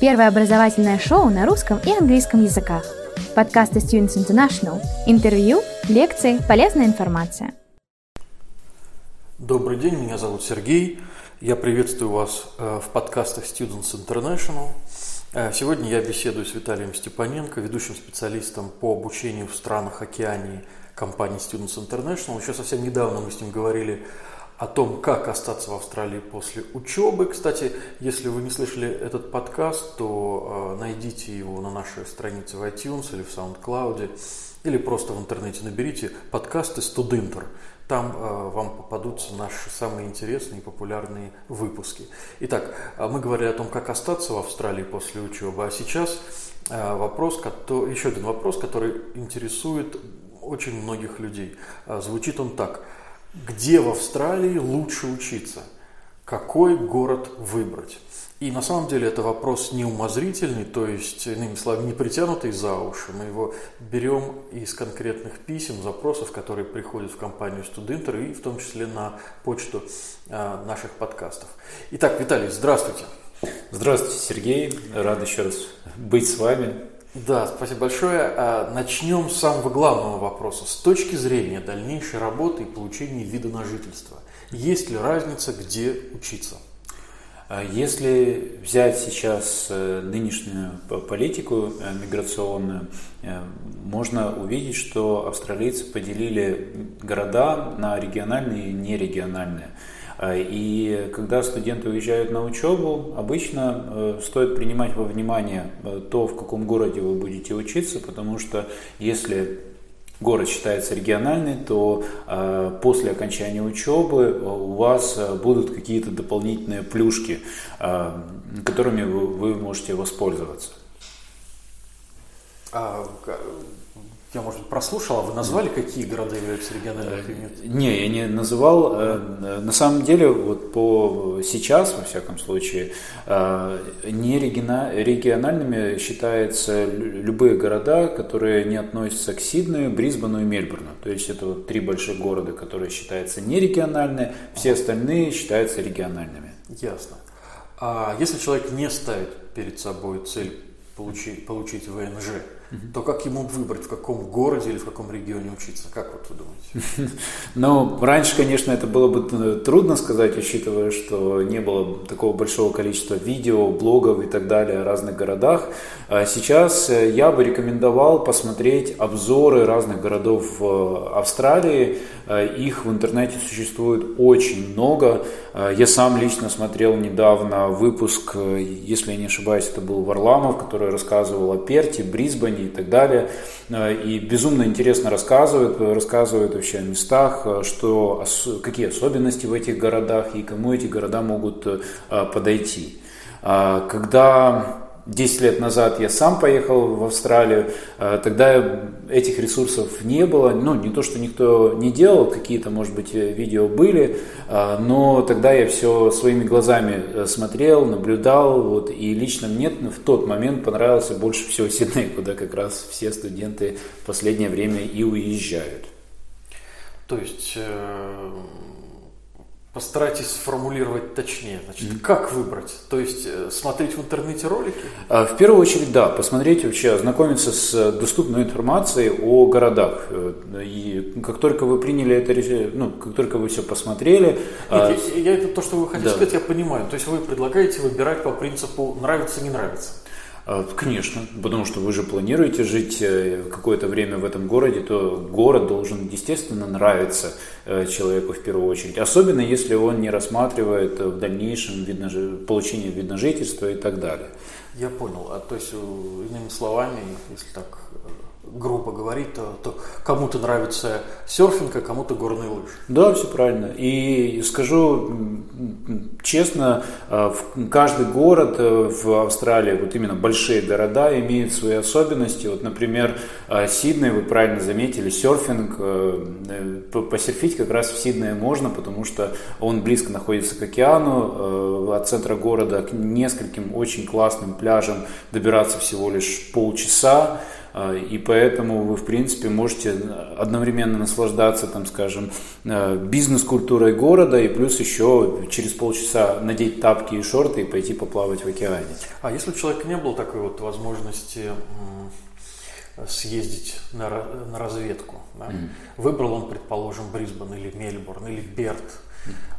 Первое образовательное шоу на русском и английском языках. Подкасты Students International. Интервью, лекции, полезная информация. Добрый день, меня зовут Сергей. Я приветствую вас э, в подкастах Students International. Э, сегодня я беседую с Виталием Степаненко, ведущим специалистом по обучению в странах Океании компании Students International. Еще совсем недавно мы с ним говорили о том, как остаться в Австралии после учебы. Кстати, если вы не слышали этот подкаст, то э, найдите его на нашей странице в iTunes или в SoundCloud, или просто в интернете наберите подкасты «Студентер». Там э, вам попадутся наши самые интересные и популярные выпуски. Итак, э, мы говорили о том, как остаться в Австралии после учебы, а сейчас вопрос, еще один вопрос, который интересует очень многих людей. Звучит он так – где в Австралии лучше учиться, какой город выбрать. И на самом деле это вопрос не умозрительный, то есть, иными словами, не притянутый за уши. Мы его берем из конкретных писем, запросов, которые приходят в компанию Студентер и в том числе на почту э, наших подкастов. Итак, Виталий, здравствуйте. Здравствуйте, Сергей. Рад еще раз быть с вами. Да, спасибо большое. А, начнем с самого главного вопроса. С точки зрения дальнейшей работы и получения вида на жительство, есть ли разница, где учиться? А если взять сейчас э, нынешнюю политику э, миграционную, э, можно увидеть, что австралийцы поделили города на региональные и нерегиональные. А, и когда студенты уезжают на учебу, обычно э, стоит принимать во внимание э, то, в каком городе вы будете учиться, потому что если город считается региональный, то э, после окончания учебы у вас будут какие-то дополнительные плюшки, которыми вы, вы можете воспользоваться. А я, может быть, прослушал, а вы назвали, какие города являются региональными нет? Не, я не называл. Э, на самом деле, вот по сейчас, во всяком случае, э, не региональными считаются любые города, которые не относятся к Сиднею, Брисбену и Мельбурну. То есть это вот три больших города, которые считаются не региональными, все остальные считаются региональными. Ясно. А если человек не ставит перед собой цель получить, получить ВНЖ, то как ему выбрать, в каком городе или в каком регионе учиться? Как вот вы думаете? Ну, раньше, конечно, это было бы э, трудно сказать, учитывая, что не было такого большого количества видео, блогов и так далее о разных городах. А сейчас э, я бы рекомендовал посмотреть обзоры разных городов в Австралии. Э, их в интернете существует очень много. Я сам лично смотрел недавно выпуск, если я не ошибаюсь, это был Варламов, который рассказывал о Перте, Брисбене, и так далее. Э, и безумно интересно рассказывают, рассказывают вообще о местах, э, что, какие особенности в этих городах и кому эти города могут э, подойти. А когда 10 лет назад я сам поехал в Австралию, э, тогда этих ресурсов не было, ну не то, что никто не делал, какие-то, может быть, видео были, э, но тогда я все своими глазами э, смотрел, наблюдал, вот, и лично мне в тот момент понравился больше всего Сидней, куда как раз все студенты в последнее время и уезжают. То есть Постарайтесь сформулировать точнее. Значит, mm-hmm. как выбрать? То есть э, смотреть в интернете ролики? А, в первую очередь, да, посмотреть вообще, ознакомиться с э, доступной информацией о городах. Э, и как только вы приняли это решение, ну, как только вы все посмотрели. Нет, а... я, я это то, что вы хотите да. сказать, я понимаю. То есть вы предлагаете выбирать по принципу нравится, не нравится. А, конечно, потому что вы же планируете жить э, какое-то время в этом городе, то город должен, естественно, нравиться э, человеку в первую очередь. Особенно если он не рассматривает в дальнейшем видно, получение вида жительства и так далее. Я понял. А то есть, иными словами, если так грубо говорить, то, то кому-то нравится серфинг, а кому-то горные лыжи. Да, все правильно. И скажу честно, э, каждый город э, в Австралии, вот именно большие города, имеют свои особенности. Вот, например, э, Сидней, вы правильно заметили, серфинг, посерфить как раз в Сиднее можно, потому что он близко находится к океану, от центра города к нескольким очень классным пляжам добираться всего лишь полчаса. А, и поэтому вы, в принципе, можете одновременно наслаждаться, там, скажем, э, бизнес-культурой города и плюс еще через полчаса надеть тапки и шорты и пойти поплавать в океане. А если у человека не было такой вот возможности съездить на, на разведку, да? mm выбрал он, предположим, Брисбен или Мельбурн или Берт,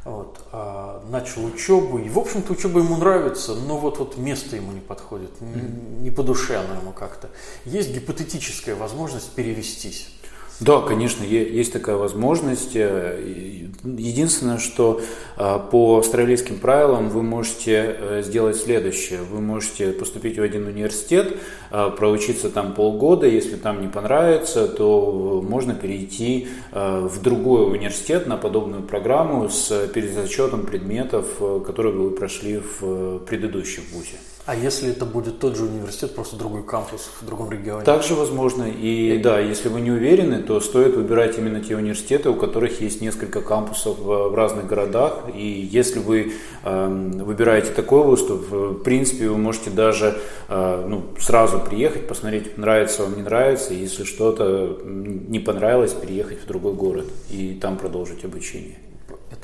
вот, а, начал учебу, и, в общем-то, учеба ему нравится, но вот, вот место ему не подходит, не, не по душе оно ему как-то. Есть гипотетическая возможность перевестись. Да, конечно, есть такая возможность. Э, единственное, что э, по австралийским правилам вы можете э, сделать следующее. Вы можете поступить в один университет, проучиться там полгода. Если там не понравится, то можно перейти в другой университет на подобную программу с перезачетом предметов, которые вы прошли в предыдущем вузе. А если это будет тот же университет, просто другой кампус в другом регионе? Также возможно. И да, если вы не уверены, то стоит выбирать именно те университеты, у которых есть несколько кампусов в разных городах. И если вы э, выбираете такой то в принципе вы можете даже э, ну, сразу приехать, посмотреть, нравится вам, не нравится. Если что-то не понравилось, переехать в другой город и там продолжить обучение.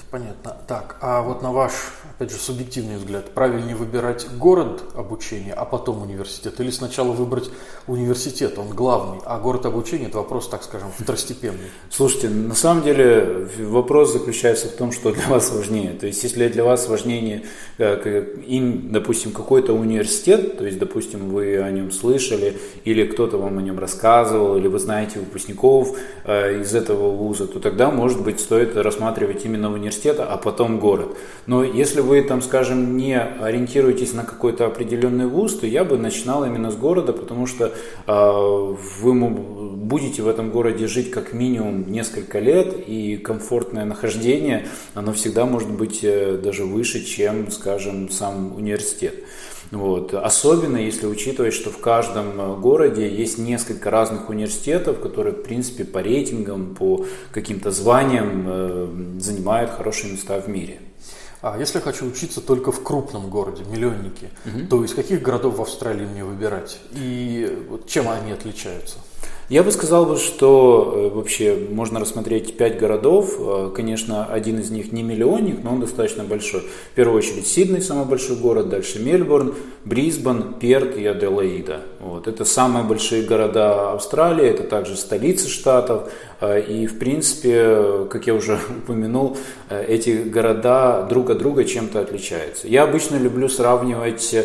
Понятно. Так, а вот на ваш, опять же, субъективный взгляд, правильнее выбирать город обучения, а потом университет? Или сначала выбрать университет, он главный, а город обучения – это вопрос, так скажем, второстепенный? Слушайте, на самом деле вопрос заключается в том, что для вас важнее. То есть, если для вас важнее, э, им, допустим, какой-то университет, то есть, допустим, вы о нем слышали, или кто-то вам о нем рассказывал, или вы знаете выпускников э, из этого вуза, то тогда, может быть, стоит рассматривать именно университета, а потом город. Но если вы там, скажем, не ориентируетесь на какой-то определенный вуз, то я бы начинал именно с города, потому что э, вы будете в этом городе жить как минимум несколько лет, и комфортное нахождение, оно всегда может быть э, даже выше, чем, скажем, сам университет. Вот. Особенно если учитывать, что в каждом э, городе есть несколько разных университетов, которые, в принципе, по рейтингам, по каким-то званиям э, занимают хорошие места в мире. А если я хочу учиться только в крупном городе, миллионнике, угу. то из каких городов в Австралии мне выбирать? И вот чем они отличаются? Я бы сказал, бы, что э, вообще можно рассмотреть пять городов. Э, конечно, один из них не миллионник, но он достаточно большой. В первую очередь Сидней, самый большой город, дальше Мельбурн, Брисбен, Перт и Аделаида. Вот. Это самые большие города Австралии, это также столицы штатов. Э, и, в принципе, как я уже упомянул, эти города друг от друга чем-то отличаются. Я обычно люблю сравнивать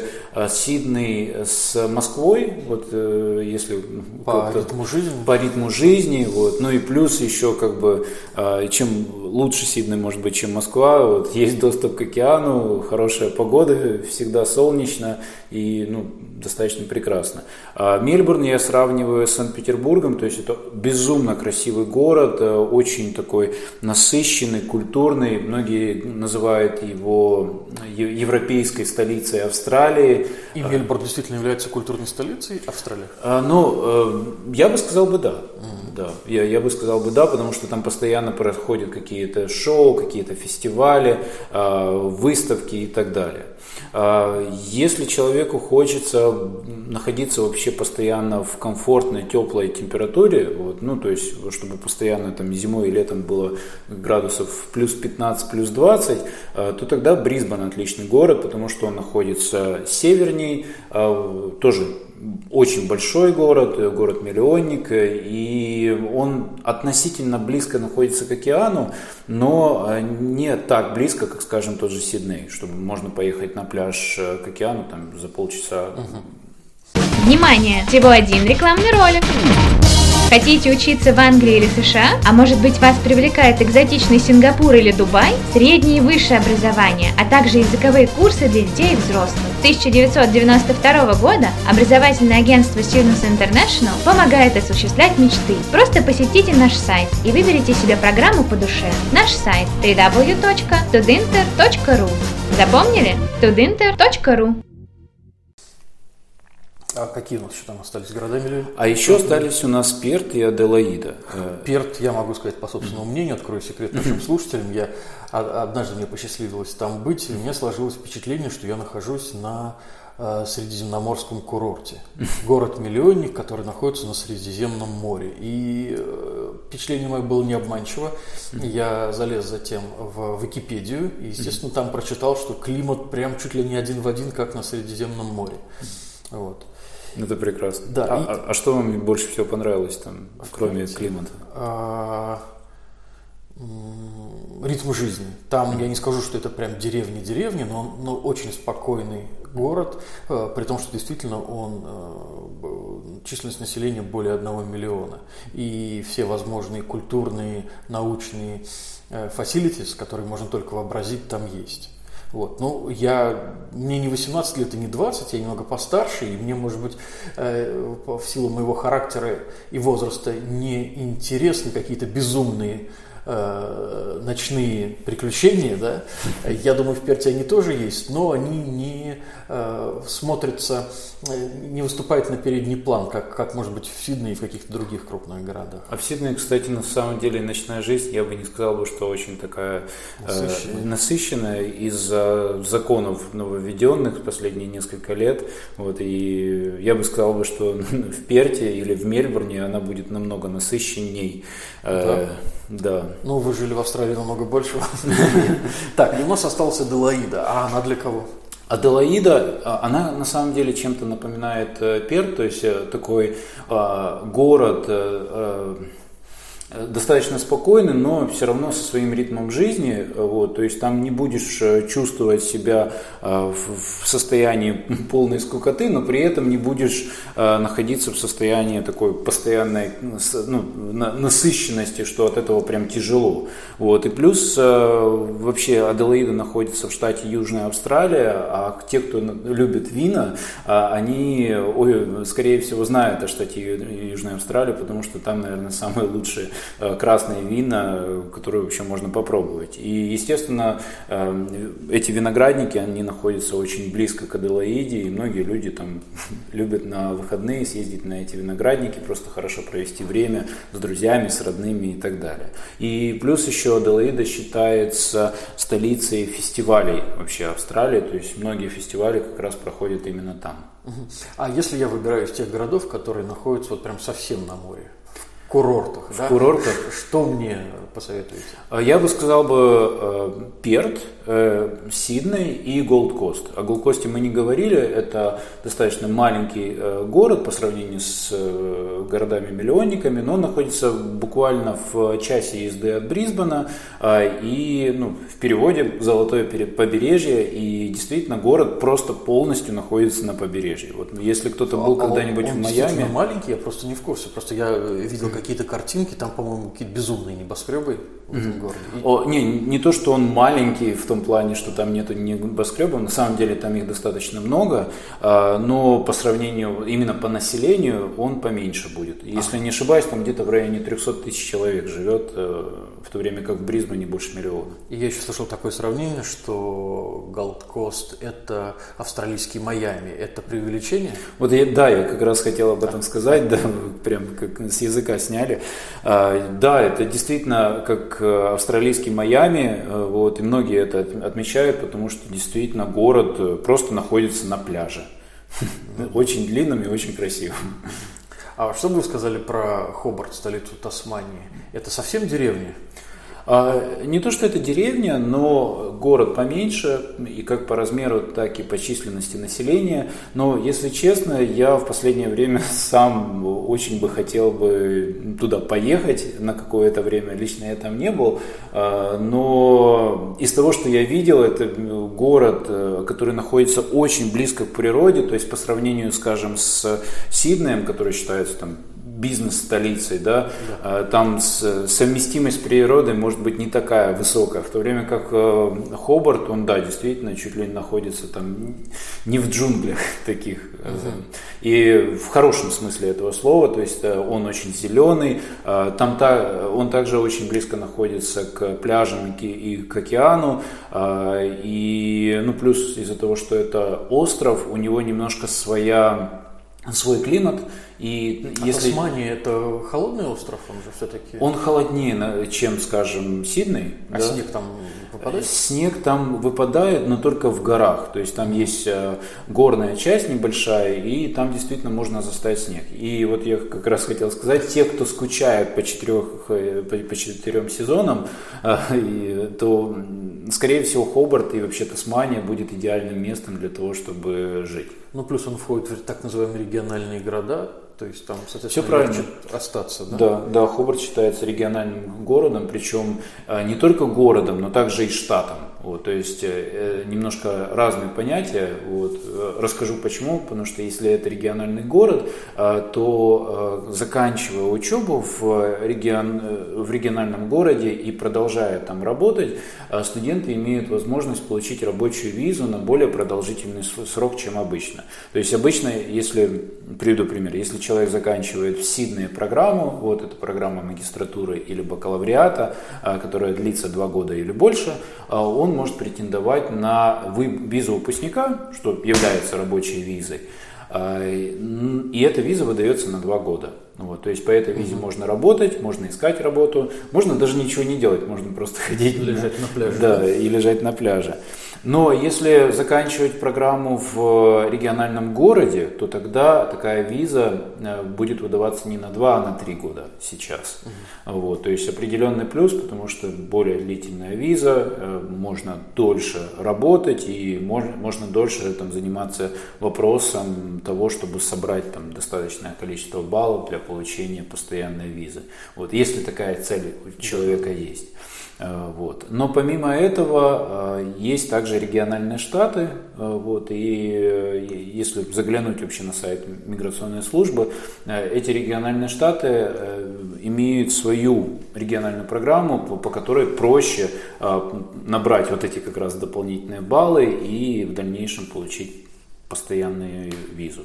Сидней с Москвой. Вот если по ритму жизни. По ритму жизни, вот. Ну и плюс еще как бы, а, чем лучше Сиднey может быть, чем Москва, вот, есть доступ к океану, хорошая погода, всегда солнечно и, ну, достаточно прекрасно. А Мельбурн я сравниваю с Санкт-Петербургом, то есть это безумно красивый город, э, очень такой насыщенный, культурный. Многие называют его европейской столицей Австралии. И Мельбурн действительно является культурной столицей Австралии? А, ну, э, я бы сказал бы да. Mm-hmm. да. Я, я бы сказал бы да, потому что там постоянно происходят какие-то шоу, какие-то фестивали, а, выставки и так далее. А, если человеку хочется находиться вообще постоянно в комфортной, теплой температуре, вот, ну, то есть, чтобы постоянно там зимой и летом было градусов плюс 15, плюс 20, а, то тогда Брисбен отличный город, потому что он находится северней, тоже очень большой город, город-миллионник, и он относительно близко находится к океану, но не так близко, как, скажем, тот же Сидней, чтобы можно поехать на пляж к океану там, за полчаса. Внимание! Всего один рекламный ролик. Хотите учиться в Англии или США? А может быть вас привлекает экзотичный Сингапур или Дубай? Среднее и высшее образование, а также языковые курсы для детей и взрослых. С 1992 года образовательное агентство Students International помогает осуществлять мечты. Просто посетите наш сайт и выберите себе программу по душе. Наш сайт www.tudinter.ru Запомнили? tudinter.ru а какие у нас еще там остались города миллион? А еще остались у нас Перт и Аделаида. Э, Перт, я могу сказать по собственному мнению, открою секрет нашим слушателям. Я однажды мне посчастливилось там быть, и у меня сложилось впечатление, что я нахожусь на э, средиземноморском курорте. Город-миллионник, который находится на Средиземном море. И э, впечатление мое было не обманчиво. Я залез затем в Википедию и, естественно, там прочитал, что климат прям чуть ли не один в один, как на Средиземном море. Вот. Это прекрасно. Да, а, и- а- а что вам больше всего понравилось там, кроме климата? А, ритм жизни. Там я не скажу, что это прям деревня-деревня, но, он- но очень спокойный город, э, при том, что действительно он э, численность населения более одного миллиона. И все возможные культурные, научные э, facilities, которые можно только вообразить, там есть. Вот. Ну, я, мне не 18 лет и не 20, я немного постарше, и мне, может быть, э, в силу моего характера и возраста не интересны какие-то безумные э, ночные приключения, да. Я думаю, в Перте они тоже есть, но они не э, смотрятся, э, не выступают на передний план, как, как может быть в Сиднее и в каких-то других крупных городах. А в Сиднее, кстати, на самом деле ночная жизнь, я бы не сказал бы, что очень такая э, Насыщенная. насыщенная из-за законов нововведенных в последние несколько лет. Вот, и я бы сказал бы, что в Перте или в Мельбурне она будет намного насыщенней. Э, да. Ну, вы жили в Австралии намного больше. Так, и у нас осталась Аделаида. А она для кого? Аделаида, а, она на самом деле чем-то напоминает э, Перт, то есть э, такой а, город э, достаточно спокойный, но все равно со своим ритмом жизни, вот, то есть там не будешь э, чувствовать себя э, в состоянии полной скукоты, но при этом не будешь э, находиться в состоянии такой постоянной ну, насыщенности, что от этого прям тяжело. Вот. И плюс вообще Аделаида находится в штате Южная Австралия, а те, кто любит вина, они, ой, скорее всего, знают о штате Южная Австралия, потому что там, наверное, самые лучшие красные вина, э, которые вообще можно попробовать. И, естественно, э, эти виноградники, они находятся очень близко к Аделаиде, и многие люди там любят на выходные съездить на эти виноградники, просто хорошо провести время с друзьями, с родными и так далее. И плюс еще Аделаида считается столицей фестивалей вообще Австралии, то есть многие фестивали как раз проходят именно там. А если я выбираю из тех городов, которые находятся вот прям совсем на море, в курортах, да? курортах? Что мне посоветуете? А Я бы сказал бы э, Перт, э, Сидней и Голд Кост. О Голд Косте мы не говорили, это достаточно маленький э, город по сравнению с городами-миллионниками, но он находится буквально в часе езды от Брисбена э, и ну, в переводе «Золотое побережье» и действительно город просто полностью находится на побережье. Вот если кто-то был А когда-нибудь в Майами, маленький, я просто не в курсе. Просто я видел какие-то картинки, там, по-моему, какие-то безумные небоскребы в этом городе. И- О, не, не то, что он маленький в том плане, что там нету небоскребов, на самом деле там их достаточно много, а, но по сравнению именно по населению он поменьше будет. Если не ошибаюсь, там где-то в районе 300 тысяч человек живет, э, в то время как в Брисбене больше миллиона. И я еще слышал такое сравнение, что Голд-Кост – это австралийский Майами. Это преувеличение? Вот я, да, я как раз хотел об этом сказать, да, прям как с языка сняли. А, Да, это действительно как э, австралийский Майами, э, вот, и многие это от- отмечают, потому что действительно город э, просто находится на пляже. Очень длинным и очень красивым. А что бы вы сказали про Хобарт, столицу Тасмании? Это совсем деревня? А, Не то, что это деревня, но город поменьше, и как по размеру, так и по численности населения. Но, если честно, я в последнее время сам очень бы хотел бы туда поехать на какое-то время. Лично я там не был, а, но из того, что я видел, это город, э, который находится очень близко к природе, то есть по сравнению, скажем, с Сиднеем, который считается там бизнес-столицей, да, э, там с- совместимость с природой может быть не такая высокая, в то время как э, Хобарт, он, да, действительно чуть ли не находится там не в джунглях таких, э, и в хорошем смысле этого слова, то есть э, он очень зеленый, э, там та, он также очень близко находится к пляжам и к океану, э, и, ну, плюс из-за того, что это остров, у него немножко своя свой климат, и А если Тасмания – это холодный остров, он же все-таки… он холоднее, чем, скажем, Сидней, А да? снег там выпадает? Снег там выпадает, но только в горах. То есть там есть э, горная часть небольшая, и там действительно можно застать снег. И вот я как раз хотел сказать, те, кто скучают по, четырех, э, по четырем сезонам, э, то, скорее всего, Хобарт и вообще Тасмания будет идеальным местом для того, чтобы жить. Ну, плюс он входит в так называемые региональные города, то есть там, соответственно, Все правильно. остаться, да? Да, да, Хобарт считается региональным городом, причем э, не только городом, но также и штатом. Вот, то есть э, немножко разные понятия. Вот, э, расскажу почему. Потому что если это региональный город, э, то э, заканчивая учебу в, регион, э, в региональном городе и продолжая там работать, э, студенты имеют возможность получить рабочую визу на более продолжительный срок, чем обычно. То есть обычно, если, приведу пример, если человек заканчивает в Сиднее программу, вот эта программа магистратуры или бакалавриата, э, которая длится два года или больше, э, он может претендовать на визу выпускника, что является рабочей визой. А, и эта виза выдается на два года. Вот, то есть по этой визе угу. можно работать, можно искать работу, можно даже ничего не делать, можно просто ходить. Лежать на пляже. Да, и лежать на пляже. Но если заканчивать программу в региональном городе, то тогда такая виза э, будет выдаваться не на два, а на три года сейчас. Угу. Вот, то есть определенный плюс, потому что более длительная виза, э, можно дольше работать и можно, можно дольше там, заниматься вопросом того, чтобы собрать там, достаточное количество баллов для получения постоянной визы. Вот, если такая цель у человека есть. Э, вот. Но помимо этого э, есть также региональные штаты, э, вот, и если заглянуть вообще на сайт миграционной службы, эти региональные штаты имеют свою региональную программу, по которой проще набрать вот эти как раз дополнительные баллы и в дальнейшем получить постоянную визу.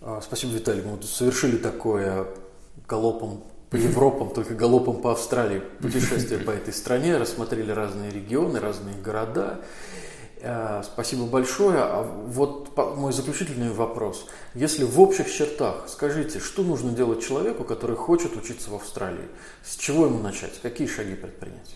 А, спасибо, Виталий. Мы совершили такое галопом по Европам, только галопом по Австралии путешествие по этой стране, рассмотрели разные регионы, разные города. Э, спасибо большое. А вот мой заключительный вопрос. Если в общих чертах, скажите, что нужно делать человеку, который хочет учиться в Австралии? С чего ему начать? Какие шаги предпринять?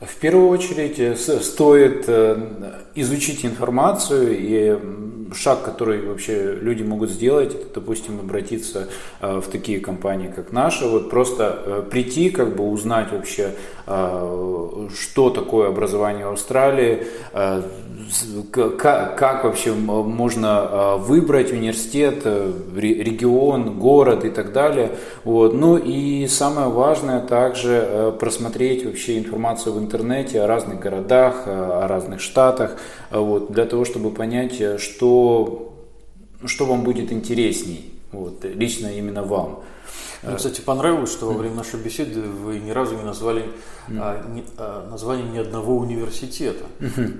В первую очередь э, стоит э, изучить информацию и шаг, который вообще люди могут сделать, это, допустим, обратиться э, в такие компании, как наша, вот просто прийти, как бы узнать вообще, что такое образование в Австралии, как вообще можно выбрать университет, регион, город и так далее. Вот. Ну и самое важное также просмотреть вообще информацию в интернете о разных городах, о разных штатах, вот, для того, чтобы понять, что, что вам будет интересней, вот, лично именно вам. Мне, кстати, понравилось, что во время нашей беседы вы ни разу не назвали а, не, а, название ни одного университета.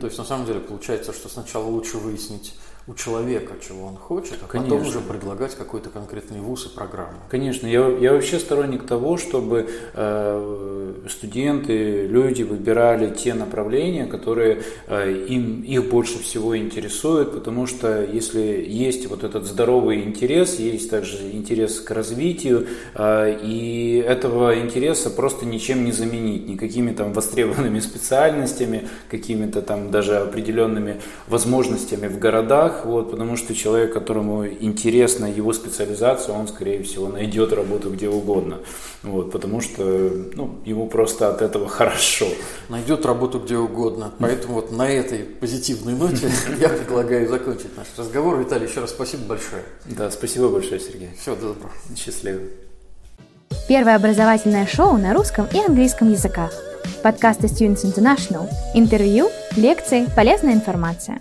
То есть, на самом деле, получается, что сначала лучше выяснить у человека, чего он хочет, а Конечно. потом уже предлагать какой-то конкретный вуз и программу. Конечно, я, я вообще сторонник того, чтобы э, студенты, люди выбирали те направления, которые э, им, их больше всего интересуют, потому что если есть вот этот здоровый интерес, есть также интерес к развитию, э, и этого интереса просто ничем не заменить, никакими там востребованными специальностями, какими-то там даже определенными возможностями в городах, городах, вот, потому что человек, которому интересна его специализация, он, скорее всего, найдет работу где угодно, вот, потому что ну, ему просто от этого хорошо. Найдет работу где угодно. Поэтому вот на этой позитивной ноте я предлагаю закончить наш разговор. Виталий, еще раз спасибо большое. Да, спасибо большое, Сергей. Всего доброго. Счастливо. Первое образовательное шоу на русском и английском языках. Подкасты Students International. Интервью, лекции, полезная информация.